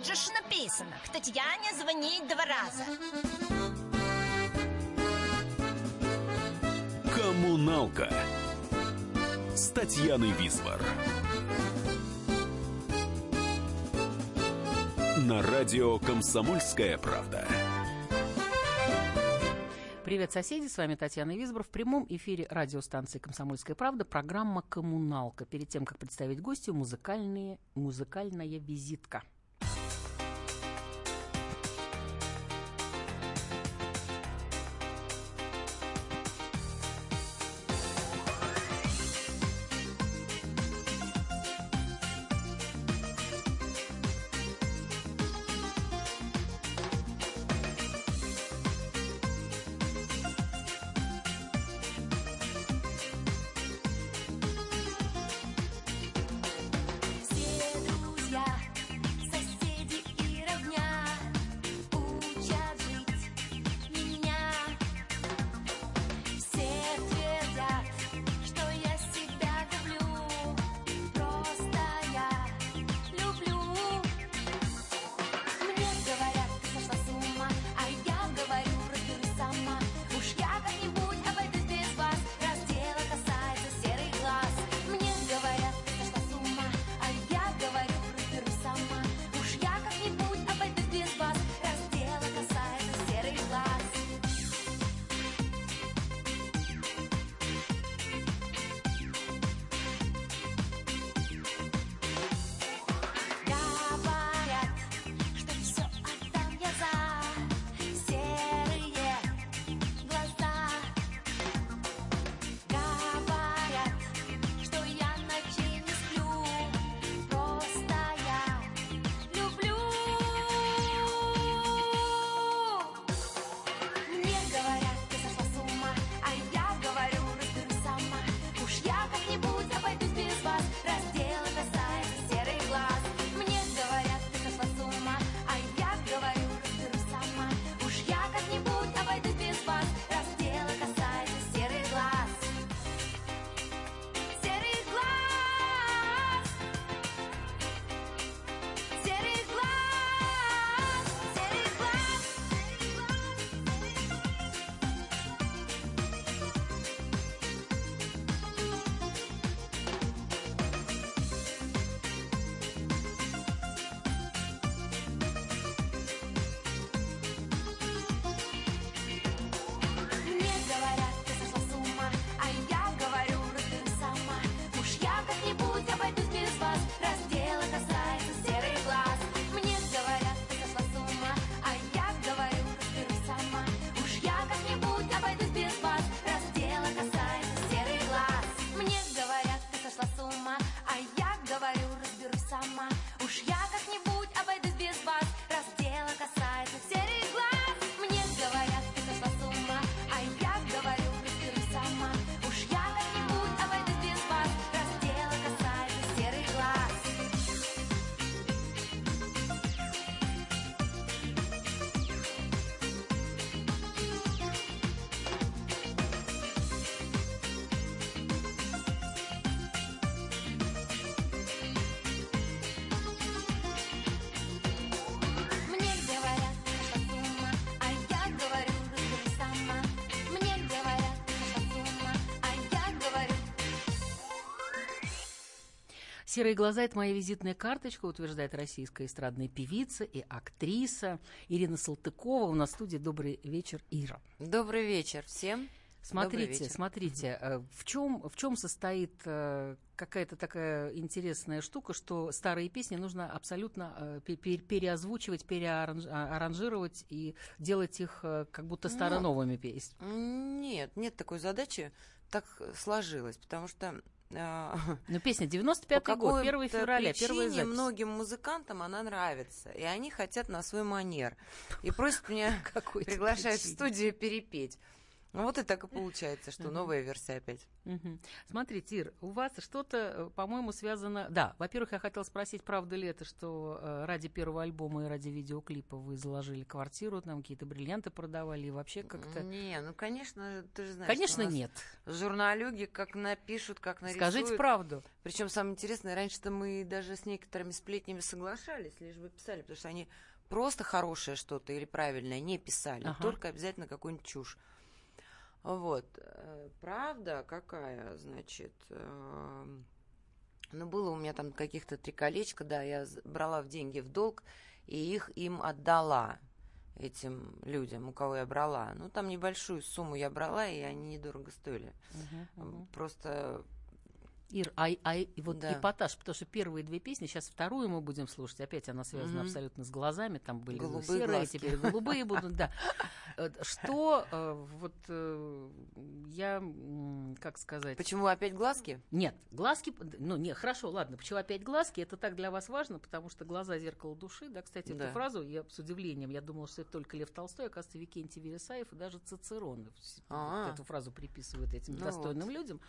Вот же ж написано, к Татьяне звонить два раза. Коммуналка с Татьяной Висбор. На радио «Комсомольская правда». Привет, соседи! С вами Татьяна Визбор. В прямом эфире радиостанции «Комсомольская правда» программа «Коммуналка». Перед тем, как представить гостю, музыкальные, музыкальная визитка. «Серые глаза» — это моя визитная карточка, утверждает российская эстрадная певица и актриса Ирина Салтыкова. У нас в студии. Добрый вечер, Ира. Добрый вечер всем. Смотрите, смотрите, э, в чем, в чем состоит э, какая-то такая интересная штука, что старые песни нужно абсолютно э, переозвучивать, переаранжировать и делать их как будто ну, староновыми песнями. Нет, нет такой задачи. Так сложилось, потому что а, ну, песня 95-й год, 1 февраля, первая запись. многим музыкантам она нравится, и они хотят на свой манер. И просят меня, приглашать в студию перепеть. Ну вот и так и получается, что новая версия опять. Смотрите, Ир, у вас что-то, э, по-моему, связано... Да, во-первых, я хотела спросить, правда ли это, что э, ради первого альбома и ради видеоклипа вы заложили квартиру, там какие-то бриллианты продавали и вообще как-то... Не, ну конечно, ты же знаешь. Конечно, нет. Журналюги как напишут, как нарисуют. Скажите правду. Причем самое интересное, раньше-то мы даже с некоторыми сплетнями соглашались, лишь бы писали, потому что они просто хорошее что-то или правильное не писали, Ага. только обязательно какую-нибудь чушь. Вот. э, Правда какая, значит... эм, Ну, было у меня там каких-то три колечка, да, я брала в деньги в долг, и их им отдала этим людям, у кого я брала. Ну, там небольшую сумму я брала, и они недорого стоили. Мгм, мгм. Просто Ир, а, а и вот Да. эпатаж, потому что первые две песни, сейчас вторую мы будем слушать, опять она связана Мгм. абсолютно с глазами, там были Голубые серые, глазки. теперь голубые будут, да. Э, Что, э, вот э, я, как сказать... почему опять глазки? Нет, глазки, ну, не, хорошо, ладно, почему опять глазки, это так для вас важно, потому что глаза – зеркало души, да, кстати, Да. эту фразу, я с удивлением, я думала, что это только Лев Толстой, оказывается, Викентий Вересаев и даже Цицерон вот А. эту фразу приписывают этим Ну достойным людям.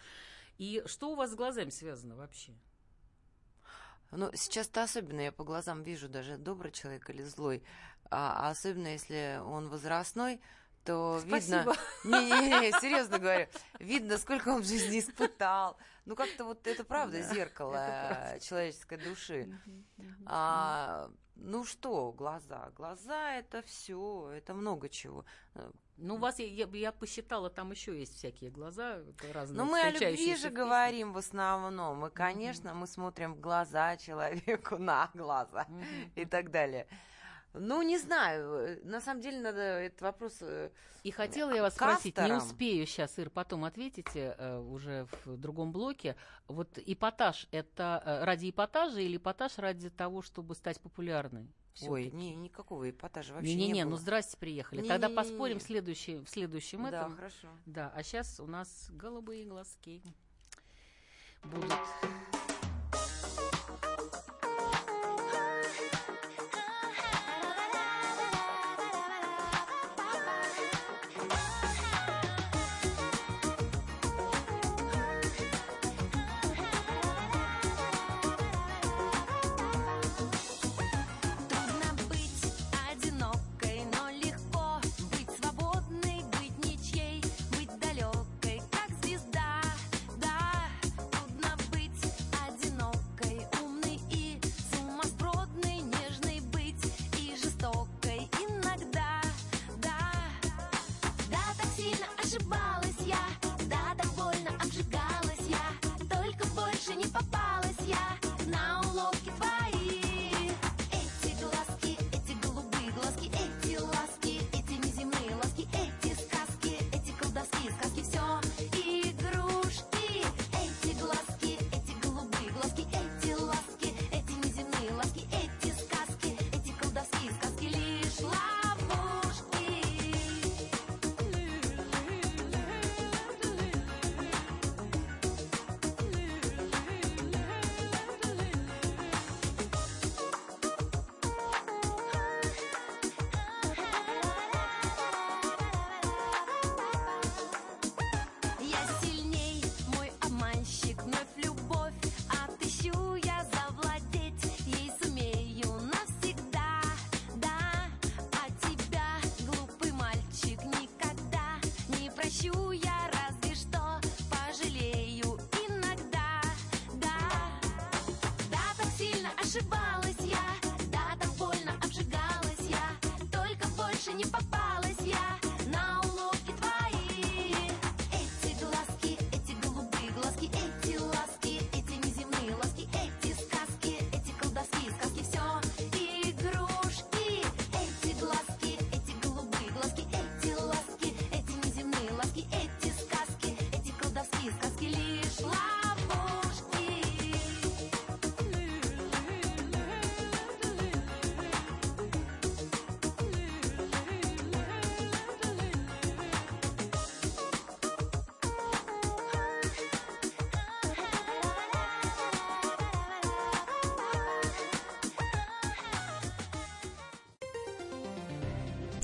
И что у вас с глазами связано вообще? Ну, сейчас-то особенно я по глазам вижу, даже добрый человек или злой. А, а особенно если он возрастной, то Спасибо. видно... Не-не-не, серьезно говорю. Видно, сколько он в жизни испытал. Ну, как-то вот это правда Да, зеркало это человеческой души. А, ну что, глаза? Глаза это все, это много чего. Ну, у вас, я, я, я посчитала, там еще есть всякие глаза разные. Ну, мы о любви же говорим в основном. И, конечно, мы смотрим в глаза человеку на глаза. Мгм. и так далее. Ну, не знаю. На самом деле, надо этот вопрос... э, И хотела я вас К спросить, не успею сейчас, Ир, потом ответите э, уже в другом блоке. Вот эпатаж – это э, ради эпатажа или эпатаж ради того, чтобы стать популярной? Ой, Всё-таки. не, никакого эпатажа вообще Не-не-не, не ну было. здрасте, приехали. Не-не-не. Тогда поспорим в, следующий, в следующем Да, этом. хорошо. Да, а сейчас у нас голубые глазки будут.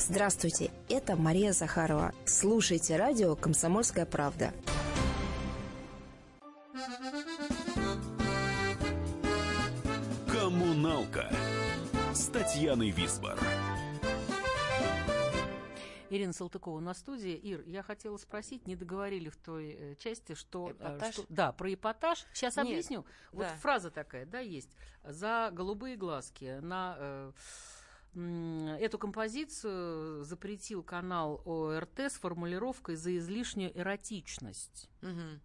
Здравствуйте, это Мария Захарова. Слушайте радио «Комсомольская правда». «Коммуналка» с Татьяной Висбор. Ирина Салтыкова на студии. Ир, я хотела спросить, не договорили в той э, части, что, э, Эпатаж? что- да, про эпатаж. Сейчас Нет, объясню. Вот да. фраза такая, да, есть. За голубые глазки на э, эту композицию запретил канал ОРТ с формулировкой за излишнюю эротичность. Мгм.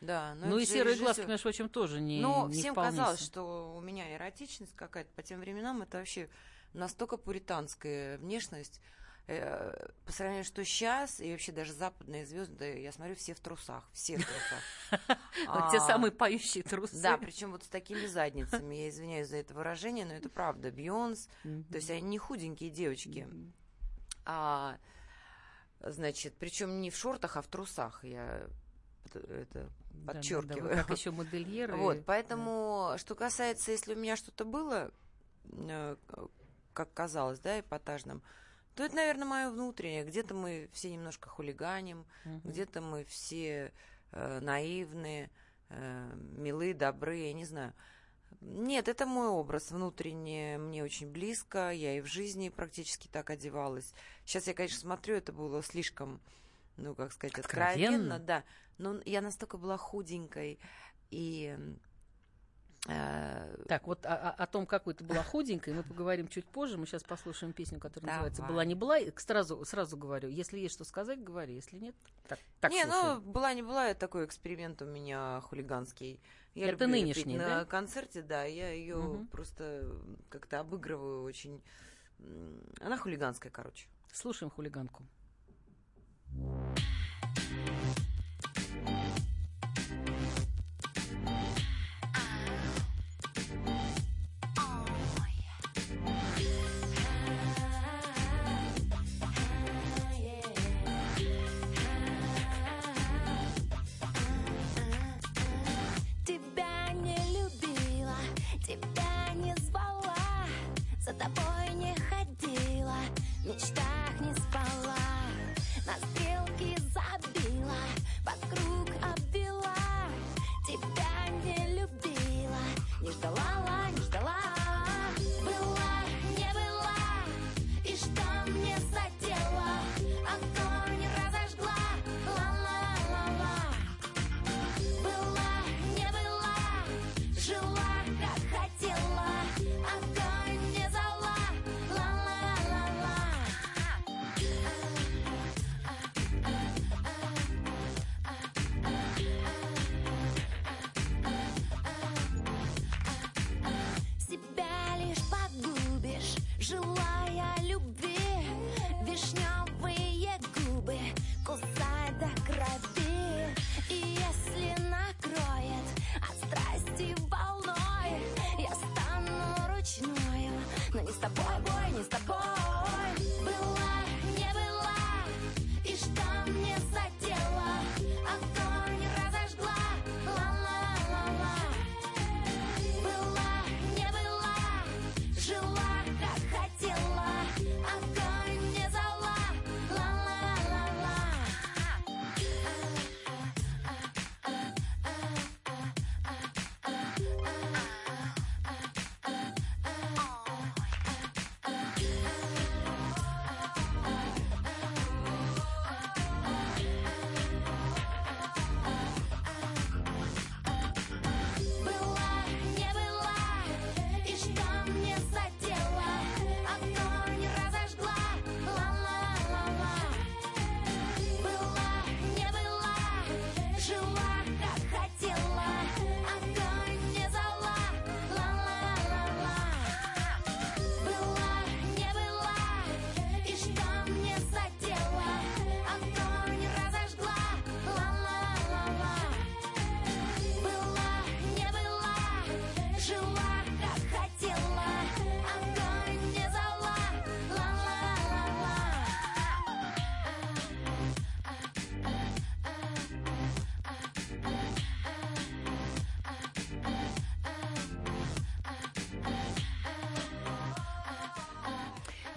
Да, но Ну, и серые режиссер. глазки, между прочим, тоже не Ну, не всем казалось, се- что у меня эротичность какая-то. По тем временам это вообще настолько пуританская внешность. Э, По сравнению, что сейчас, и вообще даже западные звезды, я смотрю, все в трусах, все в трусах. Вот те А, самые поющие трусы. Да, причем вот с такими задницами. Я извиняюсь за это выражение, но это правда. Бьонс, то есть они не худенькие девочки. А, значит, причем не в шортах, а в трусах. Я это Да, да, да, подчеркиваю. как еще модельеры. Вот, поэтому, что касается, если у меня что-то было, э, как казалось, да, эпатажным, то это, наверное, мое внутреннее. Где-то мы все немножко хулиганим, Мгм. где-то мы все э, наивные, э, милые, добрые, я не знаю. Нет, это мой образ внутренний, мне очень близко, я и в жизни практически так одевалась. Сейчас я, конечно, смотрю, это было слишком, ну, как сказать, Откровенно? откровенно, да. Но я настолько была худенькой и Так, вот о, о- том, какой ты была худенькой, мы поговорим чуть позже. Мы сейчас послушаем песню, которая называется Давай. «Была не была». И Сразу, сразу говорю, если есть что сказать, говори. Если нет, так, так не, ну, слушаем. была не была, это такой эксперимент у меня хулиганский. Я Это нынешний, да? на концерте, да, я ее Мгм. просто как-то обыгрываю очень. Она хулиганская, короче. Слушаем хулиганку. Тобой не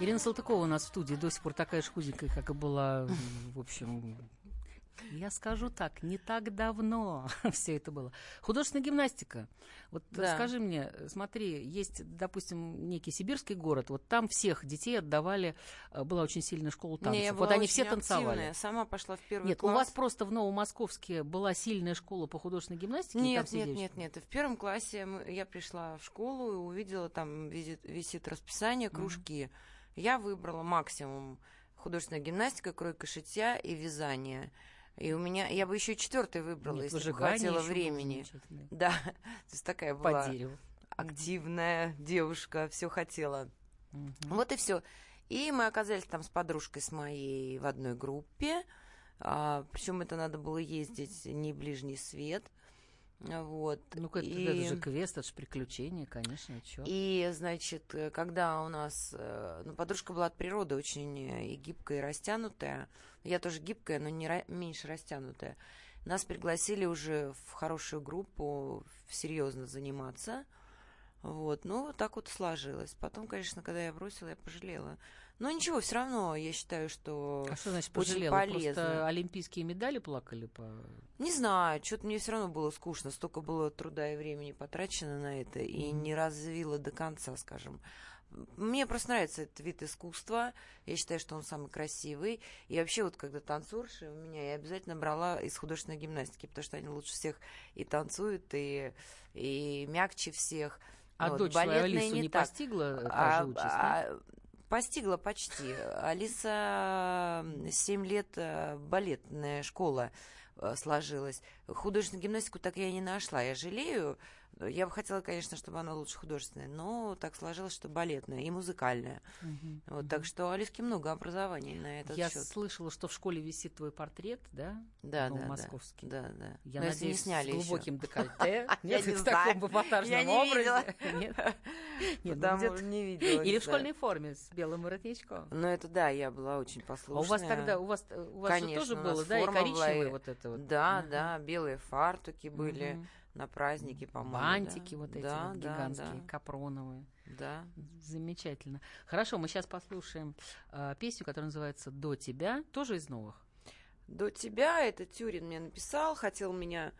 Ирина Салтыкова у нас в студии до сих пор такая же худенькая, как и была, в общем, я скажу так, не так давно все это было. Художественная гимнастика. Вот Да. скажи мне, смотри, есть, допустим, некий сибирский город, вот там всех детей отдавали, э, была очень сильная школа танцев. Не, вот они все танцевали. активная, Сама пошла в первый Нет, класс. у вас просто в Новомосковске была сильная школа по художественной гимнастике? Нет, нет, девочки? нет, нет. И В первом классе я пришла в школу и увидела, там висит, висит расписание, кружки. Я выбрала максимум художественная гимнастика, кройка шитья и вязание. И у меня, я бы еще четвертый выбрала, Нет, если бы хватило было времени. Да, то есть такая По была дереву. активная девушка, все хотела. Мгм. Вот и все. И мы оказались там с подружкой с моей в одной группе. причем это надо было ездить не ближний свет. Вот. Ну, это, и, это же квест, это же приключение, конечно, чё. и, значит, э, когда у нас... э, Ну, подружка была от природы очень э, и гибкая, и растянутая. Я тоже гибкая, но не ра- меньше растянутая. Нас пригласили уже в хорошую группу серьезно заниматься. Вот, ну, вот так вот сложилось. Потом, конечно, когда я бросила, я пожалела. Но ничего, все равно я считаю, что... А что значит очень пожалела? полезно. Просто олимпийские медали плакали по... Не знаю, что-то мне все равно было скучно. Столько было труда и времени потрачено на это, и не развила до конца, скажем. Мне просто нравится этот вид искусства. Я считаю, что он самый красивый. И вообще, вот когда танцорши у меня, я обязательно брала из художественной гимнастики, потому что они лучше всех и танцуют, и, и мягче всех. А Вот, дочь балетные Алису не, так. постигла та А- же участь? а, постигла почти. Алиса 7 лет э, балетная школа э, сложилась. Художественную гимнастику так я и не нашла. Я жалею. Я бы хотела, конечно, чтобы она лучше художественная, но так сложилось, что балетная и музыкальная. Мгм. Вот, так что Алиски много образований на этот Я счет. слышала, что в школе висит твой портрет, да? Да, ну, да, московский. Да, да. Я Но надеюсь, не сняли с глубоким декольте. Я Нет, не в таком эпатажном образе. Нет. Нет, ну, Потому не видела. Или в школьной форме с белым воротничком. Ну, это да, я была очень А послушная. у вас тогда, у вас, у вас же тоже было, да, и и- вот это вот. Да, да, белые фартуки были. На праздники, по-моему. Бантики да. вот эти да, вот да, гигантские, капроновые. Да, Замечательно. Хорошо, мы сейчас послушаем а, песню, которая называется «До тебя», тоже из новых. До тебя это Тюрин мне написал, хотел меня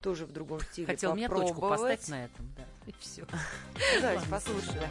тоже в другом стиле Хотел мне точку поставить на этом, да, и все. Давайте послушаем.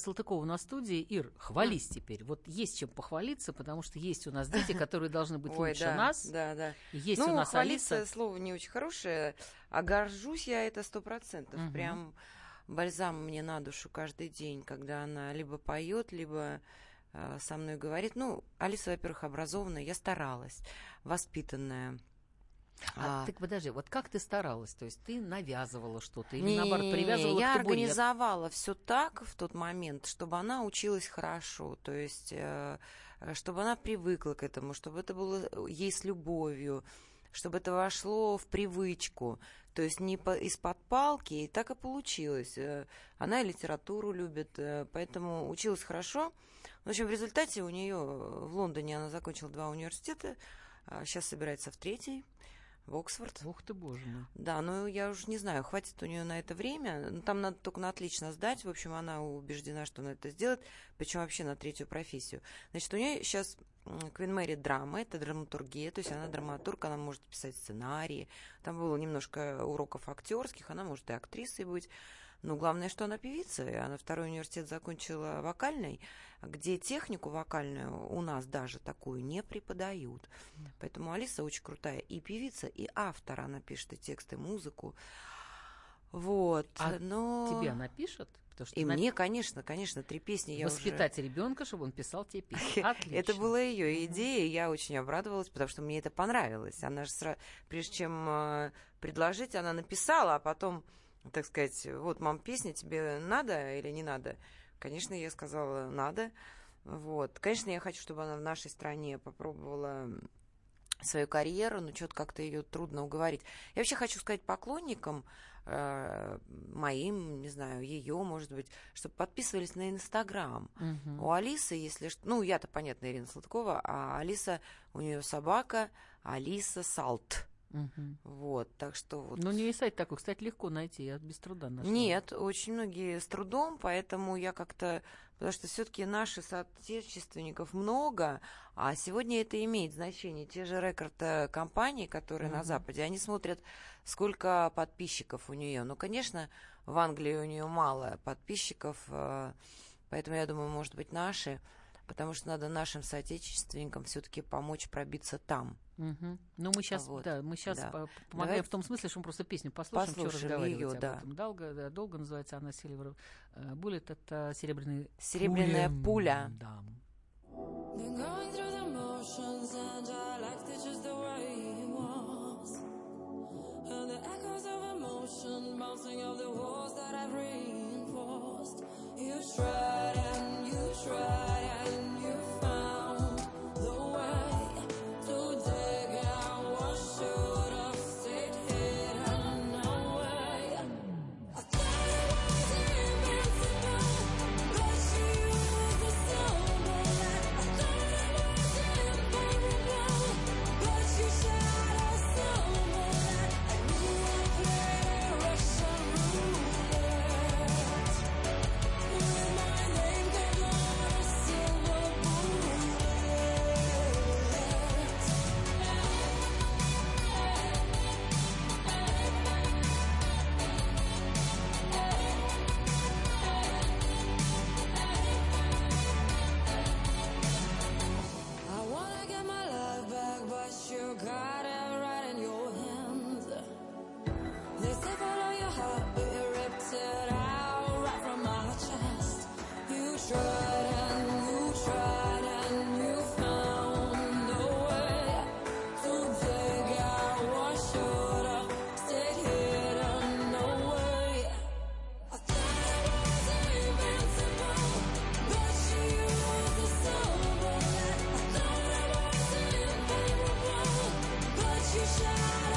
Салтыкова на студии. Ир, хвались теперь. Вот есть чем похвалиться, потому что есть у нас дети, которые должны быть Ой, лучше да, нас. Да, да. Есть ну, у нас хвалиться Алиса. слово не очень хорошее, а горжусь я это сто процентов. Прям бальзам мне на душу каждый день, когда она либо поет, либо э, со мной говорит. Ну, Алиса, во-первых, образованная, я старалась, воспитанная. А, А, ты подожди, вот как ты старалась? То есть ты навязывала что-то или Не, наоборот привязывала я к организовала все так в тот момент, чтобы она училась хорошо, то есть э, э, чтобы она привыкла к этому, чтобы это было ей с любовью, чтобы это вошло в привычку, то есть не по- из-под палки, и так и получилось. Э, Она и литературу любит, э, поэтому училась хорошо. В общем, в результате у нее в Лондоне она закончила два университета, сейчас собирается в третий, в Оксфорд. Ух ты, боже мой. Да, ну я уж не знаю, хватит у нее на это время. Ну, там надо только на отлично сдать. В общем, она убеждена, что она это сделает, причем вообще на третью профессию. Значит, у нее сейчас Квин Мэри драма, это драматургия, то есть она драматург, она может писать сценарии. Там было немножко уроков актерских, она может и актрисой быть. Но главное, что она певица, и она второй университет закончила вокальный, где технику вокальную у нас даже такую не преподают. Поэтому Алиса очень крутая и певица, и автор. Она пишет и тексты, и музыку. Вот. А но... Тебе она пишет? Потому что И на- мне, конечно, конечно, три песни я уже... воспитать ребенка, чтобы он писал тебе песни. Отлично. Это была ее идея, и я очень обрадовалась, потому что мне это понравилось. Она же сра- прежде чем э, предложить, она написала, а потом, так сказать, вот, мам, песня тебе надо или не надо? Конечно, я сказала, надо. Вот. Конечно, я хочу, чтобы она в нашей стране попробовала свою карьеру, но что-то как-то ее трудно уговорить. Я вообще хочу сказать поклонникам э, моим, не знаю, ее, может быть, чтобы подписывались на Инстаграм. Мгм. У Алисы, если что... Ну, я-то, понятно, Ирина Сладкова, а Алиса, у нее собака Алиса Салт. Мгм. Вот, так что вот... Ну, не сайт такой, кстати, легко найти, я без труда нашла. Нет, очень многие с трудом, поэтому я как-то... Потому что все-таки наших соотечественников много, а сегодня это имеет значение. Те же рекорд-компании, которые на Мгм. Западе, они смотрят, сколько подписчиков у нее. Ну, конечно, в Англии у нее мало подписчиков, э, поэтому я думаю, может быть, наши, потому что надо нашим соотечественникам все-таки помочь пробиться там. Мгм. Ну, мы сейчас, Вот, да, мы сейчас да. помогаем Давайте в том смысле, что мы просто песню послушаем, что послушаем разговаривать её, об да. этом. Долго, да, долго называется она Silver э, Bullet, это серебряный Серебряная пуля. Да. Been Sunshine.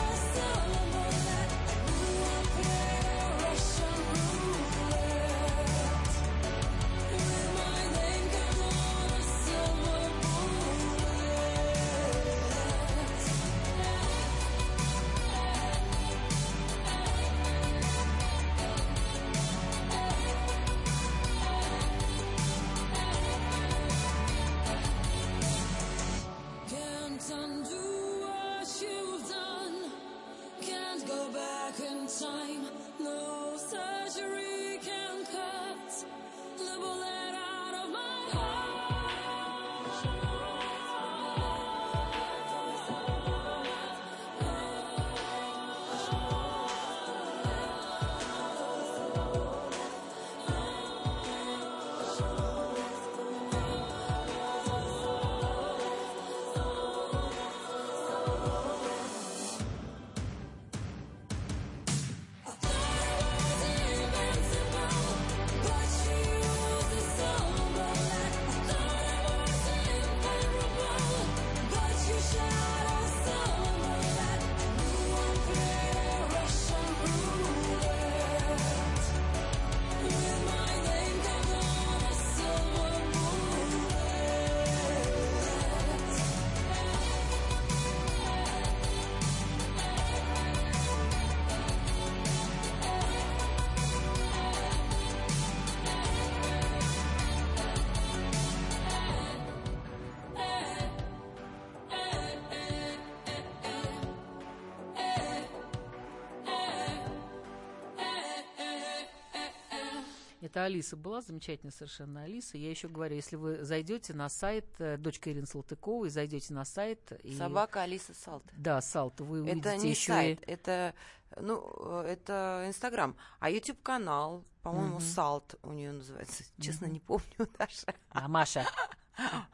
Это Алиса была, замечательная совершенно Алиса. Я еще говорю, если вы зайдете на сайт, э, дочка Ирины Салтыковой, зайдете на сайт... И... Собака Алиса Салт. Да, Салт, вы увидите Это не еще сайт, и... это, ну, это Инстаграм. А YouTube канал, по-моему. Салт у нее называется. Честно, Мгм. не помню даже. А, Маша.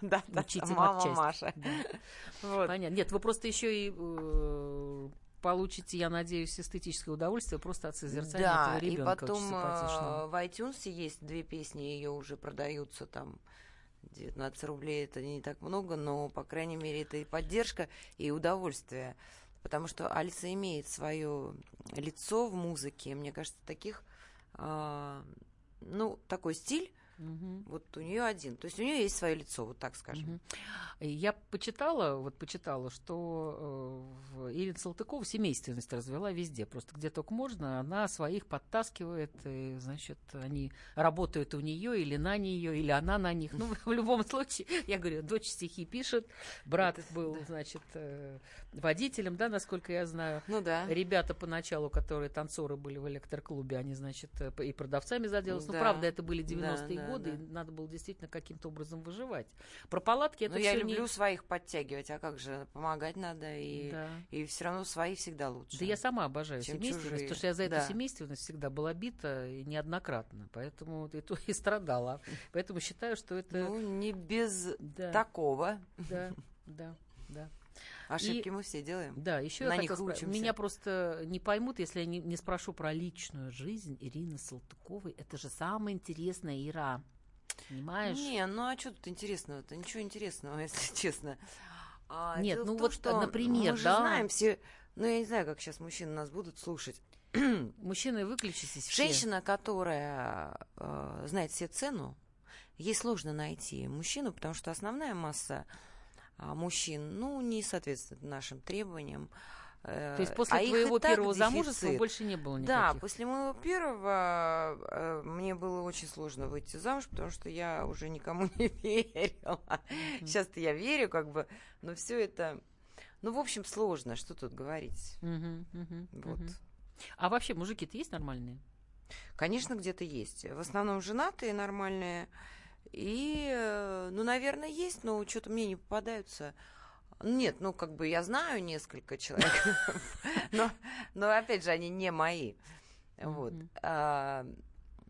Да, да, мама. Маша. Понятно. Нет, вы просто еще и э, получите, я надеюсь, эстетическое удовольствие просто от созерцания Да, этого и ребенка. потом очень симпатичного. э, в iTunes есть две песни, ее уже продаются там 19 рублей, это не так много, но, по крайней мере, это и поддержка, и удовольствие. Потому что Алиса имеет свое лицо в музыке. Мне кажется, таких, а, ну, такой стиль, Мгм. вот у нее один. То есть у нее есть свое лицо, вот так скажем. Мгм. Я почитала, вот почитала, что э, Ирина Салтыкова семейственность развела везде. Просто где только можно, она своих подтаскивает, и, значит, они работают у нее или на нее, или она на них. Ну, в любом случае, я говорю, дочь стихи пишет, брат был, значит, э, водителем, да, насколько я знаю. Ну да. Ребята поначалу, которые танцоры были в электроклубе, они, значит, э, и продавцами заделались. Ну, Да. правда, это были 90-е Да, да, годы, да. и надо было действительно каким-то образом выживать. Про палатки это Ну, я люблю не... своих подтягивать, а как же, помогать надо, и, Да. и все равно свои всегда лучше. Да я сама обожаю семейственность, чужие. потому что я за эту Да. семейственность всегда была бита и неоднократно, поэтому и, то- и страдала. Поэтому считаю, что это... Ну, не без да, такого. да, да, да. Ошибки мы все делаем. Да, еще На я них хотела учимся. Меня просто не поймут, если я не, не спрошу про личную жизнь Ирины Салтыковой. Это же самое интересное, Ира. Понимаешь? Не, ну а что тут интересного-то? Ничего интересного, если честно. А, Нет, ну том, вот, что например, мы же да. знаем все... Ну, я не знаю, как сейчас мужчины нас будут слушать. Мужчины, выключитесь все. Женщина, которая э, знает все цену, ей сложно найти мужчину, потому что основная масса мужчин, ну, не соответствует нашим требованиям. э, То есть после а твоего первого замужества больше не было Да, никаких? после моего первого э, мне было очень сложно выйти замуж, потому что я уже никому не верила. Сейчас-то я верю, как бы, но все это, ну, в общем, сложно, что тут говорить. Мгм, мгм, Вот. А вообще мужики-то есть нормальные? Конечно, где-то есть. В основном женатые нормальные. И, э, ну, наверное, есть, но что-то мне не попадаются. Нет, ну, как бы я знаю несколько человек, но, но, опять же, они не мои. Вот. А,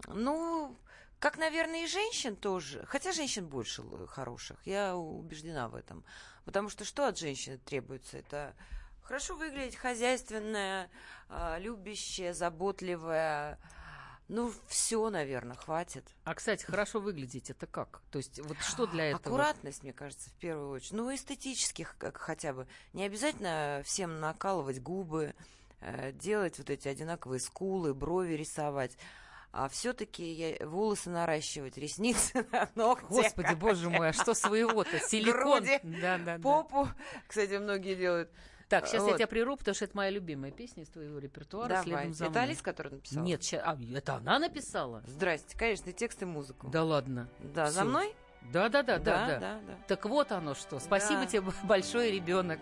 ну, как, наверное, и женщин тоже. Хотя женщин больше хороших. Я убеждена в этом. Потому что что от женщины требуется? Это хорошо выглядеть, хозяйственная, а, любящая, заботливая. Ну, все, наверное, хватит. А, кстати, хорошо выглядеть это как? То есть вот что для этого? Аккуратность, мне кажется, в первую очередь. Ну, эстетических как хотя бы. Не обязательно всем накалывать губы, э, делать вот эти одинаковые скулы, брови рисовать. А все-таки волосы наращивать, ресницы на ногти. Господи, боже мой, а что своего-то? Силикон. Груди, Да, да, да. Попу, кстати, многие делают. Так, сейчас я Вот. тебя прерву, потому что это моя любимая песня из твоего репертуара. Давай. Следом за Это мной. Алис, которая написала? Нет, ща- а, это она написала? Здрасте, конечно, и текст, и музыку. Да ладно. Да, за Всё. мной? Да, да, да, да, да. да, да. Так вот оно что. Спасибо Да. тебе, большой ребенок.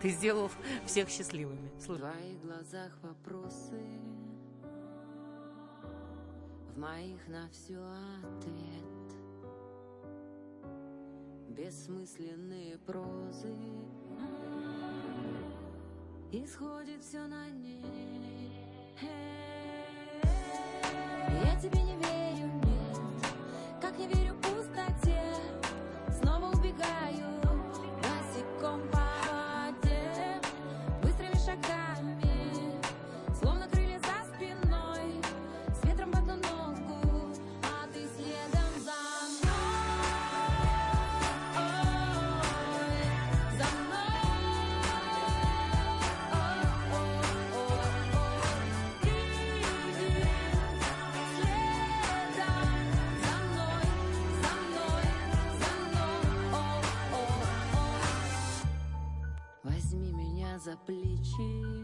Ты сделал всех счастливыми. В Слушай. твоих глазах вопросы, в моих на все ответ. Бессмысленные прозы, исходит все на ней. keep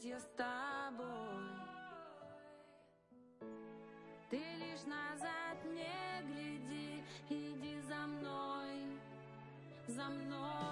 ведь я с тобой. Ты лишь назад не гляди, иди за мной, за мной.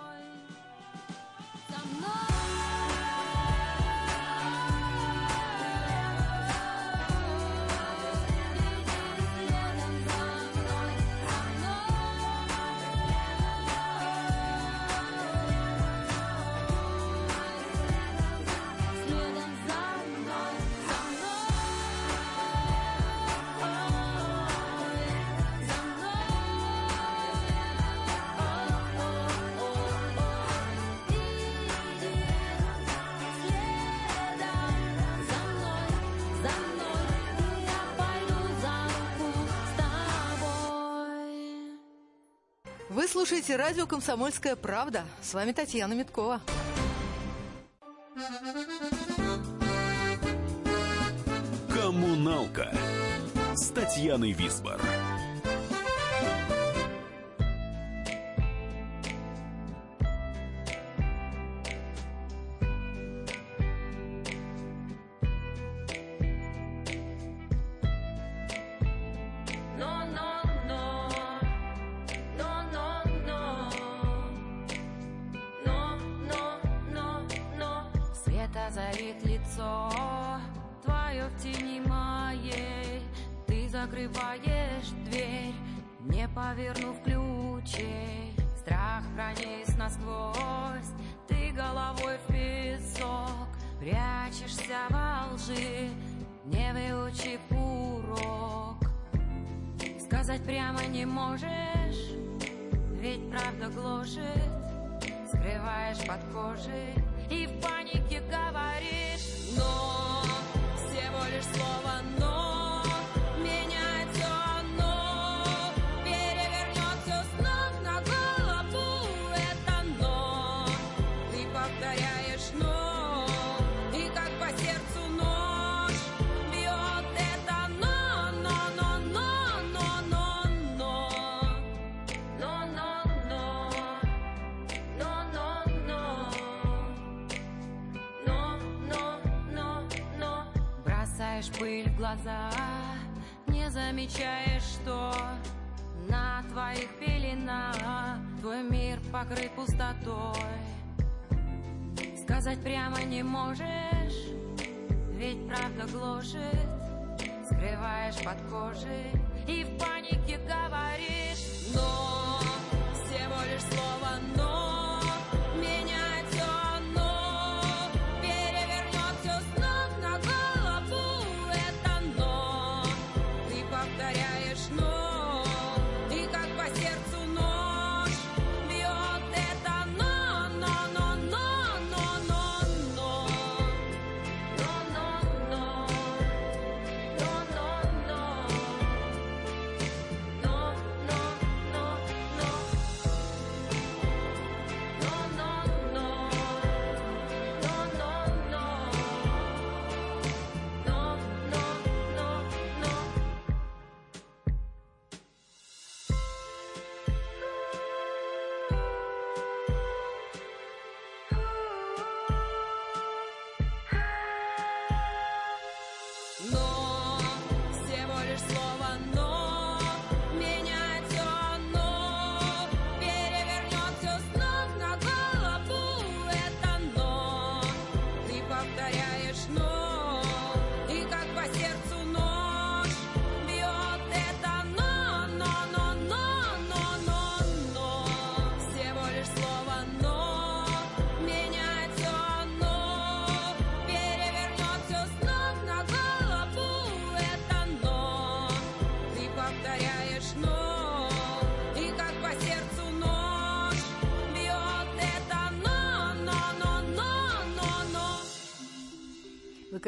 слушаете радио «Комсомольская правда». С вами Татьяна Миткова. Коммуналка с Татьяной Висбор. бросаешь пыль в глаза, не замечаешь, что на твоих пеленах твой мир покрыт пустотой. Сказать прямо не можешь, ведь правда гложет, скрываешь под кожей и в панике говоришь, но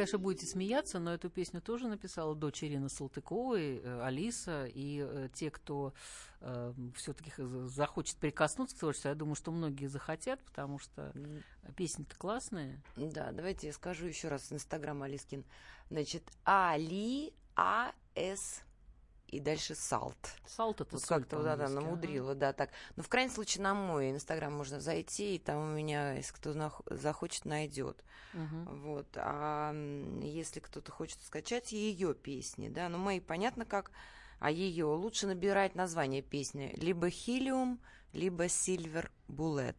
конечно, будете смеяться, но эту песню тоже написала дочь Ирины Салтыковой, э, Алиса, и э, те, кто э, все-таки захочет прикоснуться к творчеству, я думаю, что многие захотят, потому что песня-то классная. Да, давайте я скажу еще раз Инстаграм Алискин. Значит, Али А С и дальше салт. Салт это Вот как-то да, да, намудрила, да, так. Но в крайнем случае на мой инстаграм можно зайти, и там у меня, если кто нах- захочет, найдет. Мгм. Вот. А если кто-то хочет скачать ее песни, да, ну мои понятно как, а ее лучше набирать название песни либо Хелиум, либо Silver Bullet.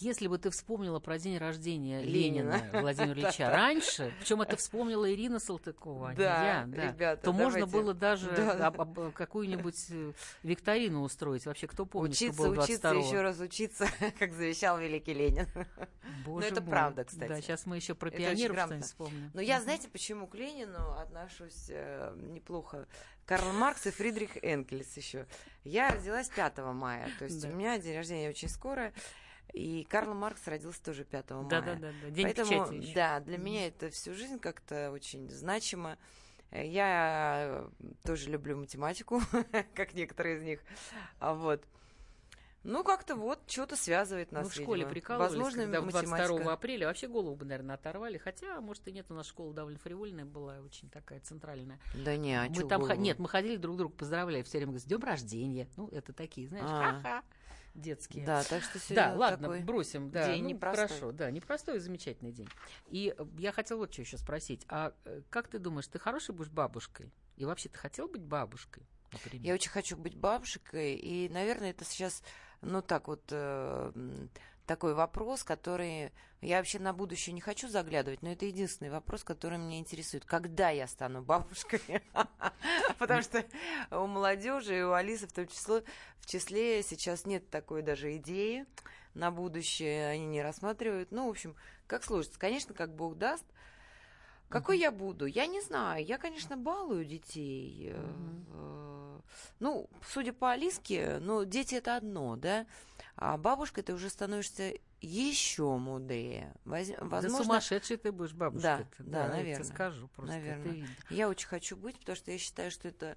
Если бы ты вспомнила про день рождения Ленина. Ленина, Владимира Ильича раньше, причем это вспомнила Ирина Салтыкова, а не Да, я, да, ребята, то можно было даже Да. об- об- какую-нибудь э, викторину устроить. Вообще, кто помнит, учиться, что было 22 учиться, еще раз учиться, как завещал великий Ленин. Боже это мой. правда, кстати. Да, сейчас мы еще про Это пионеров что-нибудь вспомним. Но я, знаете, почему к Ленину отношусь э, неплохо? Карл Маркс и Фридрих Энкельс еще. Я родилась 5 мая, то есть Да. у меня день рождения очень скоро, и Карл Маркс родился тоже 5 мая. Да, да, да, да. День Поэтому, печати еще. да, для меня это всю жизнь как-то очень значимо. Я тоже люблю математику, как некоторые из них. А вот. Ну, как-то вот что-то связывает нас. Мы в школе видимо. прикалывались, Возможно, когда 22 математика. апреля вообще голову бы, наверное, оторвали. Хотя, может, и нет, у нас школа довольно фривольная была, очень такая центральная. Да не, а мы там голову? Нет, мы ходили друг друга поздравляли, все время говорили, с днем рождения. Ну, это такие, знаешь, А. ха-ха, детские. Да, так что Да, сегодня ладно, такой бросим. Да, день ну, непростой. Хорошо, да, непростой и замечательный день. И э, я хотела вот что еще спросить. А э, как ты думаешь, ты хорошей будешь бабушкой? И вообще, ты хотел быть бабушкой, например? Я очень хочу быть бабушкой, и, наверное, это сейчас, ну, так вот, э, такой вопрос, который... Я вообще на будущее не хочу заглядывать, но это единственный вопрос, который меня интересует. Когда я стану бабушкой? Потому что у молодежи и у Алисы в том числе, в числе сейчас нет такой даже идеи на будущее, они не рассматривают. Ну, в общем, как сложится. Конечно, как Бог даст. Какой я буду? Я не знаю. Я, конечно, балую детей. э, Ну, судя по Алиске, ну, дети это одно, да? А бабушкой ты уже становишься еще мудрее. Воз- Да Возможно, сумасшедшей ты будешь бабушкой. Да, да, я тебе наверное, скажу просто. наверное. я очень хочу быть, потому что я считаю, что это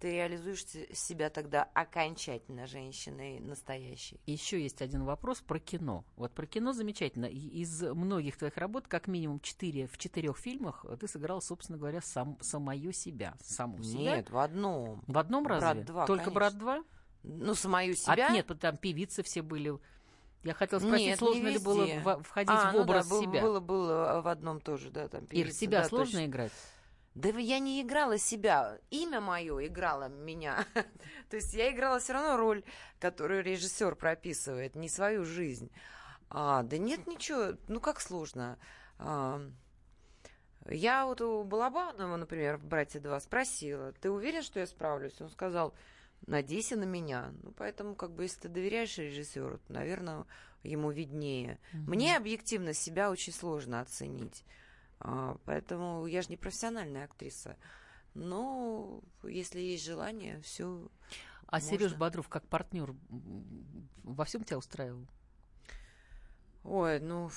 ты реализуешь се- себя тогда окончательно женщиной настоящей. Еще есть один вопрос про кино. Вот про кино замечательно. Из многих твоих работ, как минимум четыре, в четырех фильмах ты сыграл, собственно говоря, сам, самую себя. Саму себя. Нет, в одном. В одном «Брат разве? 2», Только конечно. «Брат 2»? Ну, самую А себя. нет, там певицы все были. Я хотела спросить, Нет, не сложно ли было входить А, в ну образ да, был- себя? Было, было в одном тоже, да, там Ир, певица, себя да, сложно точно. играть? Да я не играла себя. Имя мое играло меня. То есть я играла все равно роль, которую режиссер прописывает, не свою жизнь. А, да нет, ничего. Ну как сложно. А, я вот у Балабанова, например, «Братья 2» спросила, ты уверен, что я справлюсь? Он сказал, надейся на меня. Ну, поэтому, как бы, если ты доверяешь режиссеру, то, наверное, ему виднее. Мне объективно себя очень сложно оценить. А, поэтому я же не профессиональная актриса. Но если есть желание, все. А Можно. Сереж Бодров как партнер во всем тебя устраивал? Ой, ну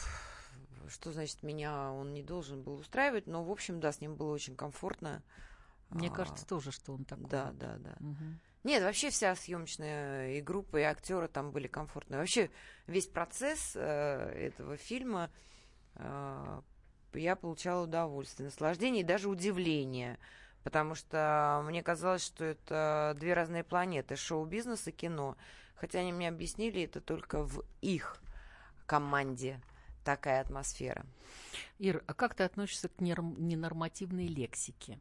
что значит меня он не должен был устраивать, но в общем, да, с ним было очень комфортно. Мне А, кажется тоже, что он такой. Да, да, да. Мгм. Нет, вообще вся съемочная и группа, и актеры там были комфортные. Вообще весь процесс э, этого фильма э, я получала удовольствие, наслаждение и даже удивление. Потому что мне казалось, что это две разные планеты, шоу-бизнес и кино. Хотя они мне объяснили, это только в их команде такая атмосфера. Ир, а как ты относишься к ненормативной лексике?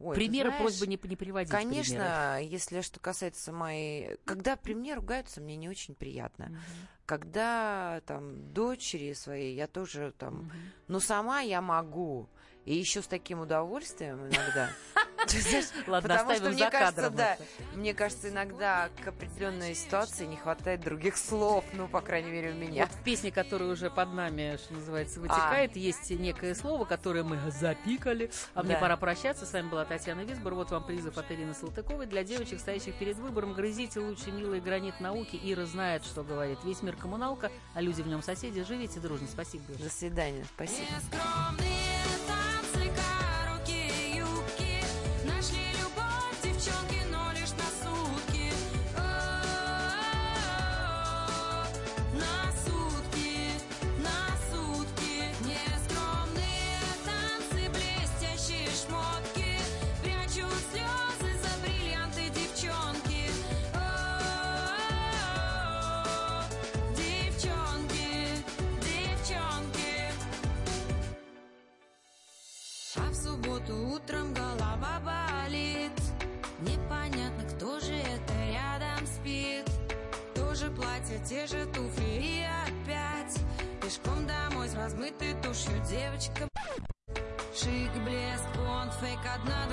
Ой, Примеры знаешь, просьба не, не приводить. Конечно, примеры. если что касается моей... Когда при мне ругаются, мне не очень приятно. Мгм. Когда там дочери своей, я тоже там... Мгм. Ну, сама я могу. И еще с таким удовольствием иногда. Ладно, Потому что оставим мне за кажется, кадром да, мне кажется, иногда к определенной ситуации не хватает других слов, ну, по крайней мере, у меня. Вот в песне, которая уже под нами, что называется, А. вытекает, есть некое слово, которое мы запикали. А мне пора прощаться. С вами была Татьяна Висбор. Вот вам призыв от Ирины Салтыковой. Для девочек, стоящих перед выбором, грызите лучше милый гранит науки. Ира знает, что говорит. Весь мир коммуналка, а люди в нем соседи. Живите дружно. Спасибо. До свидания, спасибо. Те же туфли. И опять Пешком домой с размытой тушью. Девочка Шик, блеск, понт, фейк, одна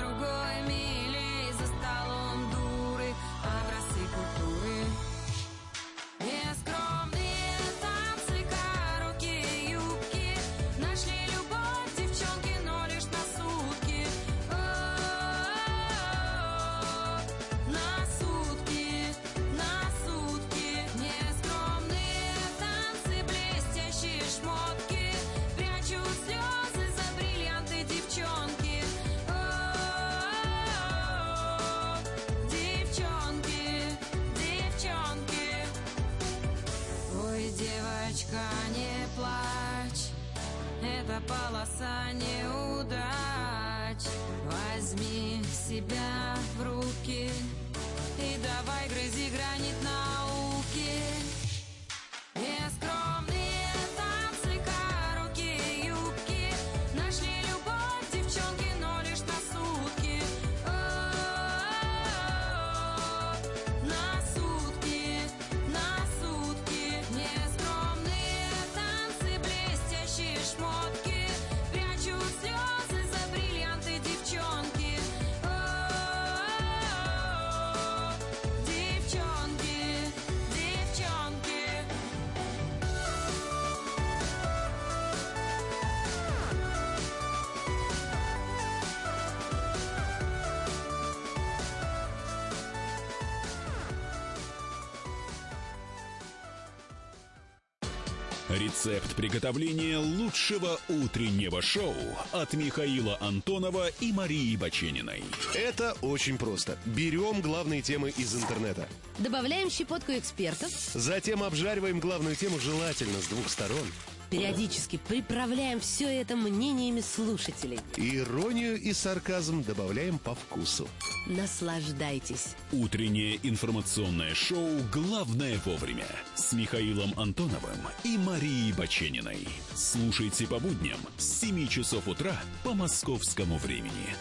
Рецепт приготовления лучшего утреннего шоу от Михаила Антонова и Марии Бачениной. Это очень просто. Берем главные темы из интернета. Добавляем щепотку экспертов, Затем обжариваем главную тему желательно с двух сторон. периодически приправляем все это мнениями слушателей. Иронию и сарказм добавляем по вкусу. Наслаждайтесь. Утреннее информационное шоу «Главное вовремя» с Михаилом Антоновым и Марией Бачениной. Слушайте по будням с 7 часов утра по московскому времени.